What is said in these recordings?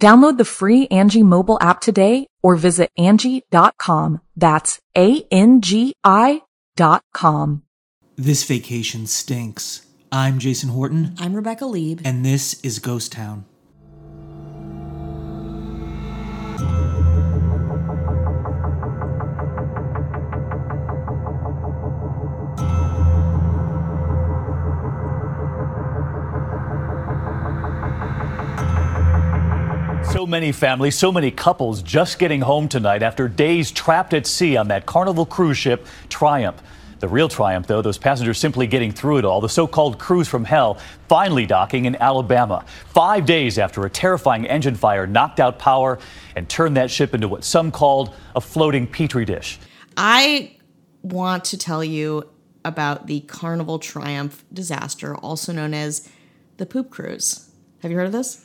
Download the free Angi mobile app today or visit Angi.com. That's A-N-G-I dot com. This vacation stinks. I'm Jason Horton, I'm Rebecca Leib. and this is Ghost Town. Many families, so many couples just getting home tonight after days trapped at sea on that Carnival cruise ship Triumph. The real triumph, though, those passengers simply getting through it all. The so called cruise from hell finally docking in Alabama. Five days after a terrifying engine fire knocked out power and turned that ship into what some called a floating petri dish. I want to tell you about the Carnival Triumph disaster, also known as the poop cruise. Have you heard of this?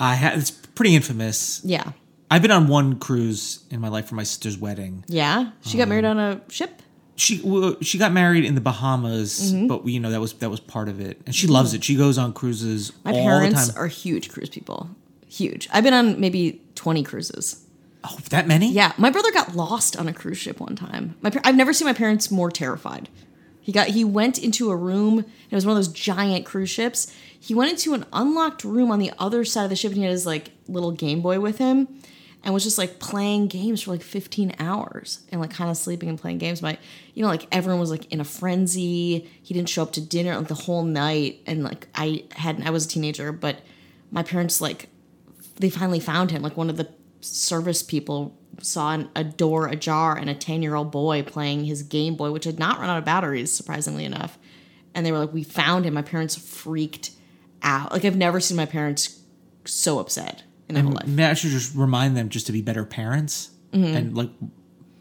I ha- it's pretty infamous. Yeah. I've been on one cruise in my life for my sister's wedding. Yeah. She got married on a ship. She well, she got married in the Bahamas, Mm-hmm. but you know that was that was part of it, and she loves it. She goes on cruises My all parents the time. are huge cruise people. Huge. I've been on maybe 20 cruises. oh, that many? Yeah. My brother got lost on a cruise ship one time. My par- I've never seen my parents more terrified. He got he went into a room. It was one of those giant cruise ships. He went into an unlocked room on the other side of the ship and he had his like little Game Boy with him and was just like playing games for like 15 hours and like kind of sleeping and playing games. My you know like everyone was like in a frenzy. He didn't show up to dinner like the whole night and like I hadn't I was a teenager, but my parents like they finally found him. Like one of the service people saw an, a door ajar and a 10 year old boy playing his Game Boy, which had not run out of batteries, surprisingly enough. And they were like, We found him. My parents freaked out. Like, I've never seen my parents so upset in their whole life. Maybe I should just remind them just to be better parents and like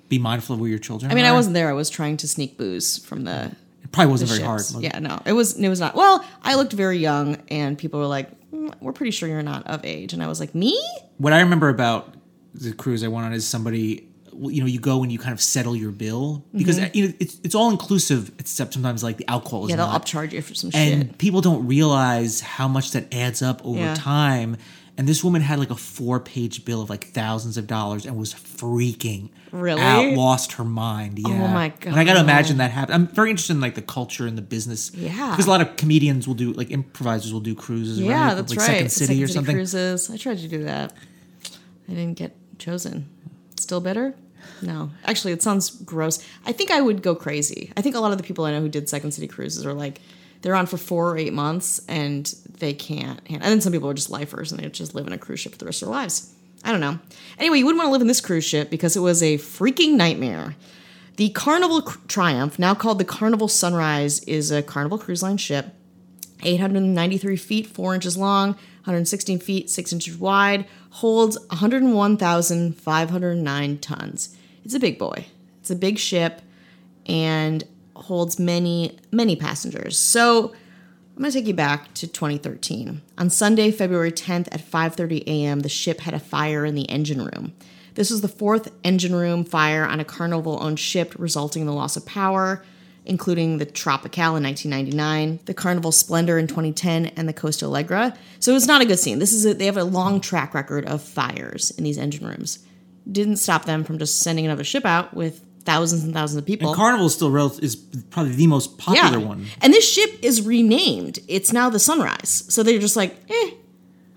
be mindful of where your children. Mm-hmm. I mean, are. I wasn't there. I was trying to sneak booze from the. It probably wasn't very hard. ships. it? Yeah, no, it was. It was not. Well, I looked very young, and people were like, "Mm, "We're pretty sure you're not of age," and I was like, "Me? What I remember about the cruise I went on is somebody, you know, you go and you kind of settle your bill because you know it's it's all inclusive, except sometimes like the alcohol is Mm-hmm. Yeah, they'll not. upcharge you for some and shit." people don't realize how much that adds up over Yeah. time. And this woman had like a four page bill of like thousands of dollars and was freaking Really? out, lost her mind. Yeah. Oh my god. And I gotta imagine that happened. I'm very interested in like the culture and the business. Yeah. Because a lot of comedians will do like improvisers will do cruises. Yeah, right? that's like right. Second City or something. Cruises. I tried to do that. I didn't get chosen. Still bitter? No. Actually, it sounds gross. I think I would go crazy. I think a lot of the people I know who did Second City cruises are like, they're on for four or eight months and they can't. And then some people are just lifers and they just live in a cruise ship for the rest of their lives. I don't know. Anyway, you wouldn't want to live in this cruise ship because it was a freaking nightmare. The Carnival Triumph, now called the Carnival Sunrise, is a Carnival Cruise Line ship 893 feet, 4 inches long, 116 feet, 6 inches wide, holds 101,509 tons. It's a big boy. It's a big ship and holds many, many passengers. So I'm going to take you back to 2013. On Sunday, February 10th at 5:30 a.m., the ship had a fire in the engine room. This was the fourth engine room fire on a Carnival-owned ship, resulting in the loss of power, including the Tropicale in 1999, the Carnival Splendor in 2010, and the Costa Allegra. So it's not a good scene. This is a, they have a long track record of fires in these engine rooms. Didn't stop them from just sending another ship out with thousands and thousands of people. And Carnival is still rel- is probably the most popular one. And this ship is renamed. It's now the Sunrise. So they're just like, eh,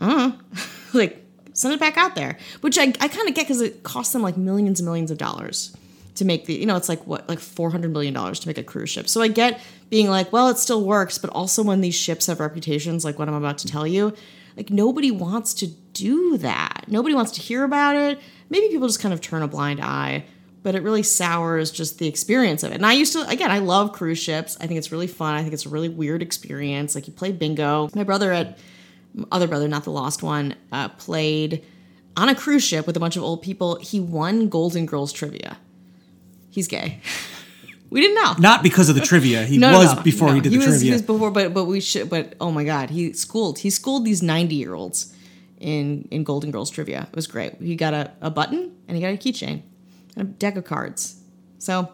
I like, send it back out there. Which I, I kind of get because it costs them like millions and millions of dollars to make the you know it's like what like 400 million dollars to make a cruise ship. So i get being like well it still works but also when these ships have reputations like what i'm about to tell you like nobody wants to do that. Nobody wants to hear about it. Maybe people just kind of turn a blind eye but it really sours just the experience of it. And i used to again i love cruise ships. I think it's really fun. I think it's a really weird experience. Like you play bingo. My brother at other brother not the lost one uh, played on a cruise ship with a bunch of old people. He won golden girls trivia he's gay. we didn't know. Not because of the trivia. He No, was no, before no. he did the was, trivia. He was before, but but we should. But oh my god, he schooled. He schooled these ninety year olds in in Golden Girls trivia. It was great. He got a, a button and he got a keychain and a deck of cards. So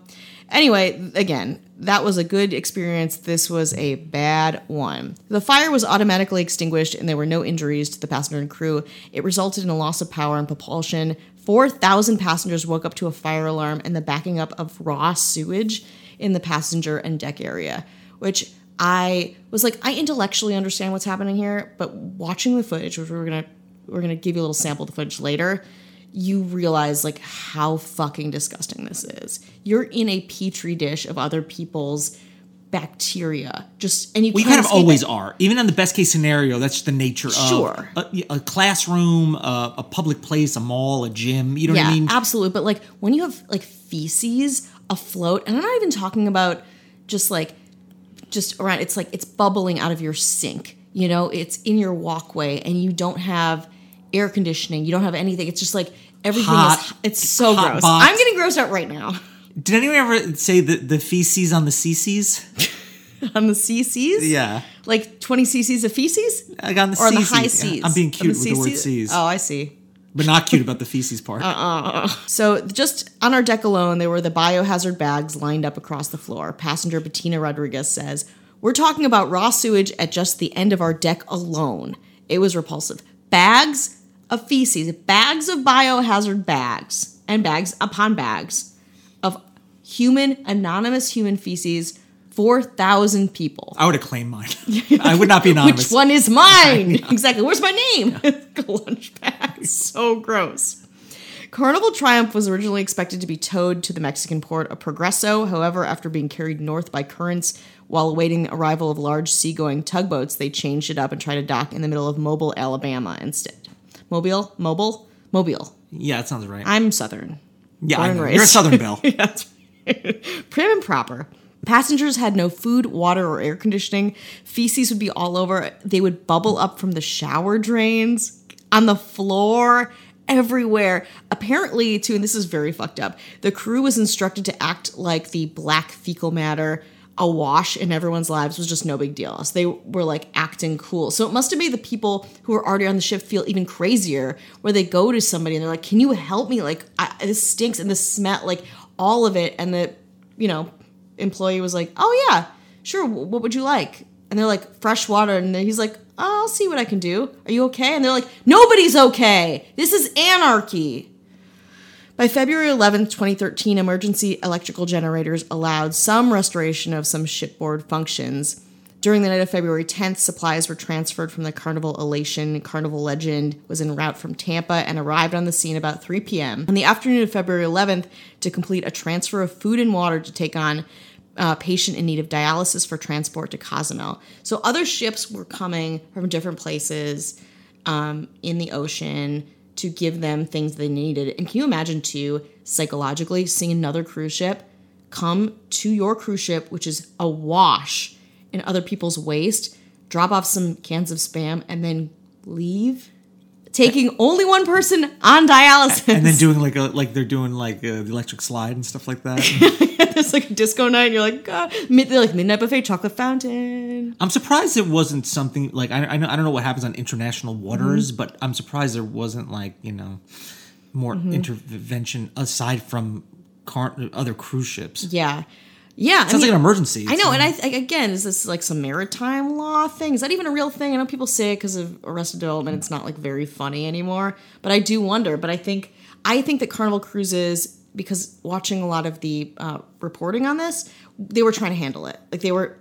anyway, again, that was a good experience. This was a bad one. The fire was automatically extinguished and there were no injuries to the passenger and crew. It resulted in a loss of power and propulsion. 4,000 passengers woke up to a fire alarm and the backing up of raw sewage in the passenger and deck area, which I was like, I intellectually understand what's happening here, but watching the footage, which we're gonna we're gonna give you a little sample of the footage later, you realize like how fucking disgusting this is. You're in a petri dish of other people's bacteria, just and you we kind of always it. are. Even in the best case scenario, that's just the nature Sure. of a, a classroom, a, a public place, a mall, a gym. You know yeah, what I mean? absolutely. But like when you have like feces afloat, and I'm not even talking about just like just around. It's like it's bubbling out of your sink. You know, it's in your walkway, and you don't have air conditioning. You don't have anything. It's just like everything Hot- is. It's so gross. box. I'm getting grossed out right now Did anyone ever say the, the feces on the CCs? on the CCs. Yeah. like 20 cc's of feces, Like on the or on the high yeah. C's. I'm being cute with the word CCs? C's. Oh, I see. But not cute about the feces part. Uh, So just on our deck alone, there were the biohazard bags lined up across the floor. Passenger Bettina Rodriguez says, "We're talking about raw sewage at just the end of our deck alone. It was repulsive. Bags of feces, bags of biohazard bags, and bags upon bags human anonymous human feces. Four thousand people." I would have claimed mine. I would not be anonymous. Which one is mine? exactly. Where's my name? Lunch bag. So gross. Carnival Triumph was originally expected to be towed to the Mexican port of Progreso. However, after being carried north by currents while awaiting the arrival of large seagoing tugboats, they changed it up and tried to dock in the middle of Mobile, Alabama instead. Mobile? Mobile? Mobile. Yeah, that sounds right. I'm Southern. yeah, I and know. You're a Southern Belle. That's prim and proper. Passengers had no food, water, or air conditioning. Feces would be all over. They would bubble up from the shower drains, on the floor, everywhere. Apparently, too, and this is very fucked up, the crew was instructed to act like the black fecal matter awash in everyone's lives was just no big deal. So they were like acting cool. So it must have made the people who were already on the ship feel even crazier, where they go to somebody and they're like, "Can you help me? Like, I, this stinks and the smell, like all of it." And the, you know, employee was like, "Oh yeah, sure. What would you like?" And they're like, "Fresh water." And he's like, oh, "I'll see what I can do. Are you okay?" And they're like, "Nobody's okay. This is anarchy." By February 11th, 2013, emergency electrical generators allowed some restoration of some shipboard functions. During the night of February 10th, supplies were transferred from the Carnival Elation. Carnival Legend was en route from Tampa and arrived on the scene about 3 p.m. On the afternoon of February 11th, to complete a transfer of food and water to take on a patient in need of dialysis for transport to Cozumel. So other ships were coming from different places um, in the ocean to give them things they needed. And can you imagine, too, psychologically, seeing another cruise ship come to your cruise ship, which is awash in other people's waste, drop off some cans of spam, and then leave? Taking only one person on dialysis. and then doing like a like they're doing like uh, the electric slide and stuff like that. There's like a disco night, and you're like, God. They're like midnight buffet, chocolate fountain. I'm surprised it wasn't something like I I, know, I don't know what happens on international waters, Mm-hmm. but I'm surprised there wasn't like you know more Mm-hmm. intervention aside from car- other cruise ships. Yeah, yeah. I Sounds like an emergency. I know, and I, I again, is this like some maritime law thing? Is that even a real thing? I know people say it because of Arrested Development. It's not like very funny anymore, but I do wonder. But I think I think that Carnival Cruises, because watching a lot of the uh, reporting on this, they were trying to handle it. Like they were.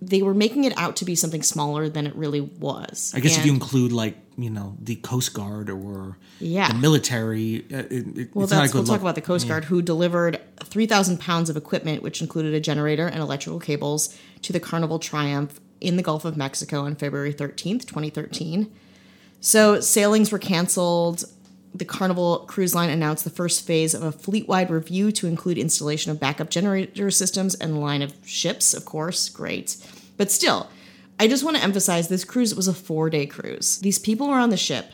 They were making it out to be something smaller than it really was. I guess if you include like you know the Coast Guard or Yeah. the military, uh, it, it, Well, it's not a that's, we'll talk about the Coast Guard, who delivered 3,000 pounds of equipment, which included a generator and electrical cables, to the Carnival Triumph in the Gulf of Mexico on February 13th, 2013. So sailings were canceled. The Carnival Cruise Line announced the first phase of a fleet-wide review to include installation of backup generator systems and line of ships, of course. Great. But still, I just want to emphasize this cruise was a four-day cruise. These people were on the ship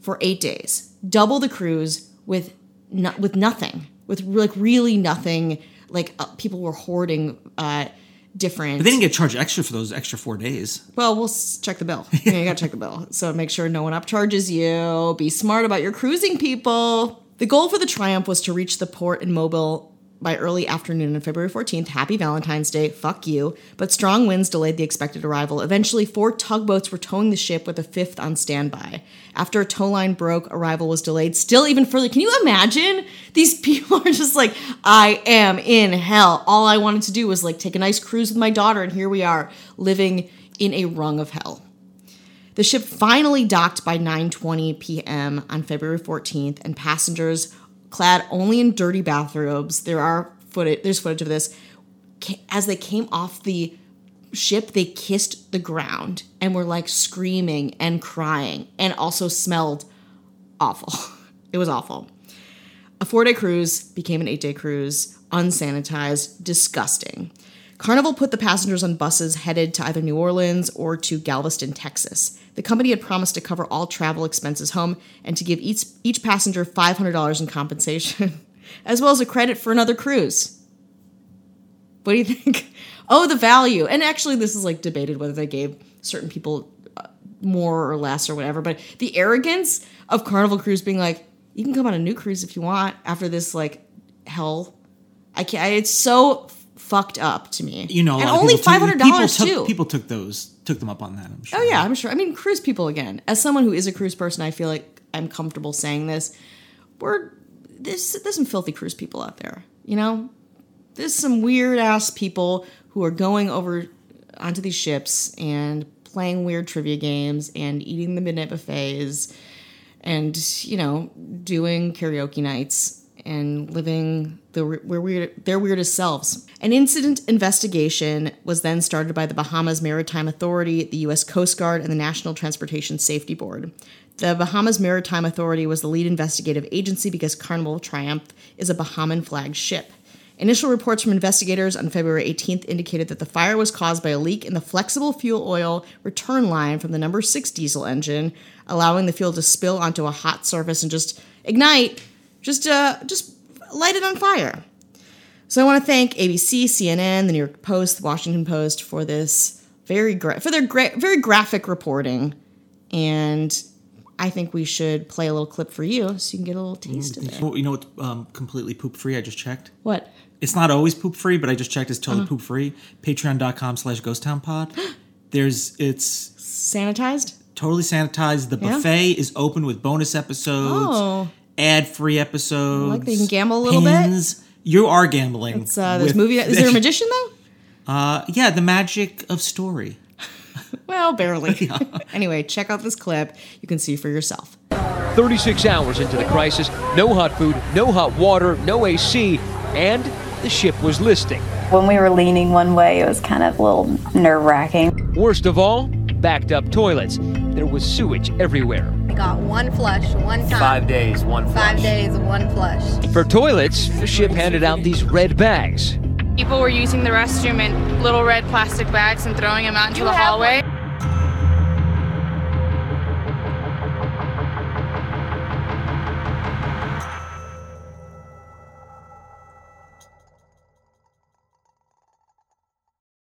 for eight days, double the cruise with no, with nothing, with like really nothing. Like uh, people were hoarding uh, different. But they didn't get charged extra for those extra four days. well, we'll check the bill. Yeah, you gotta check the bill. So make sure no one upcharges you. Be smart about your cruising, people. The goal for the Triumph was to reach the port in Mobile by early afternoon on February 14th. Happy Valentine's Day. Fuck you. But strong winds delayed the expected arrival. Eventually, four tugboats were towing the ship with a fifth on standby. After a tow line broke, arrival was delayed still even further. Can you imagine? These people are just like, I am in hell. All I wanted to do was like take a nice cruise with my daughter, and here we are living in a rung of hell. The ship finally docked by 9:20 p.m. on February 14th, and passengers, clad only in dirty bathrobes, there are footage. There's footage of this. As they came off the ship, they kissed the ground and were like screaming and crying, and also smelled awful. It was awful. A four day cruise became an eight day cruise, unsanitized, disgusting. Carnival put the passengers on buses headed to either New Orleans or to Galveston, Texas. The company had promised to cover all travel expenses home and to give each, each passenger $500 in compensation, as well as a credit for another cruise. What do you think? Oh, the value. And actually, this is like debated whether they gave certain people uh, more or less or whatever, but the arrogance of Carnival Cruise being like, you can come on a new cruise if you want after this like hell. I can't. I, it's so fucked up to me. You know, and only five hundred dollars people too. took- People took those, took them up on that. I'm sure. Oh yeah, I'm sure. I mean, cruise people again. As someone who is a cruise person, I feel like I'm comfortable saying this. We're there's there's some filthy cruise people out there. You know, there's some weird ass people who are going over onto these ships and playing weird trivia games and eating the midnight buffets and you know doing karaoke nights and living the weird their weirdest selves. An incident investigation was then started by the Bahamas Maritime Authority, the U.S. Coast Guard, and the National Transportation Safety Board. The Bahamas Maritime Authority was the lead investigative agency because Carnival Triumph is a Bahaman flagged ship. Initial reports from investigators on February 18th indicated that the fire was caused by a leak in the flexible fuel oil return line from the number 6 diesel engine, allowing the fuel to spill onto a hot surface and just ignite, just uh, just light it on fire. So I want to thank ABC, CNN, the New York Post, the Washington Post for this very gra- for their gra- very graphic reporting, and I think we should play a little clip for you so you can get a little taste of it. You know what's um, completely poop free? I just checked. What? It's not always poop free, but I just checked. It's Uh-huh. totally poop free. Patreon.com slash ghost town pod. There's, it's Sanitized? totally sanitized. The Yeah? buffet is open with bonus episodes, Oh. Ad free episodes. like that you can gamble a little bit? You are gambling. It's uh, there's with- movie. Is there a magician though? Uh, yeah, the magic of story. Well, barely. anyway, check out this clip. You can see for yourself. 36 hours into the crisis, no hot food, no hot water, no AC, and the ship was listing. When we were leaning one way, it was kind of a little nerve wracking. Worst of all, backed up toilets. There was sewage everywhere. I got one flush, one time. Five days, one flush. Five days, one flush. For toilets, the ship handed out these red bags. People were using the restroom in little red plastic bags and throwing them out into the hallway.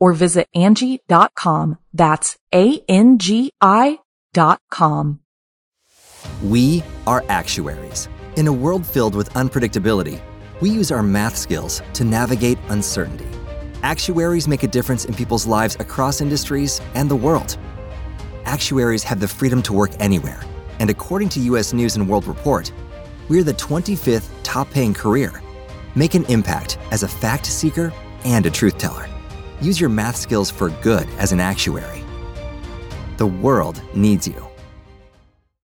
or visit Angi.com. That's A-N-G-I dot com. We are actuaries. In a world filled with unpredictability, we use our math skills to navigate uncertainty. Actuaries make a difference in people's lives across industries and the world. Actuaries have the freedom to work anywhere, and according to US News and World Report, we're the 25th top paying career. Make an impact as a fact seeker and a truth teller. Use your math skills for good as an actuary. The world needs you.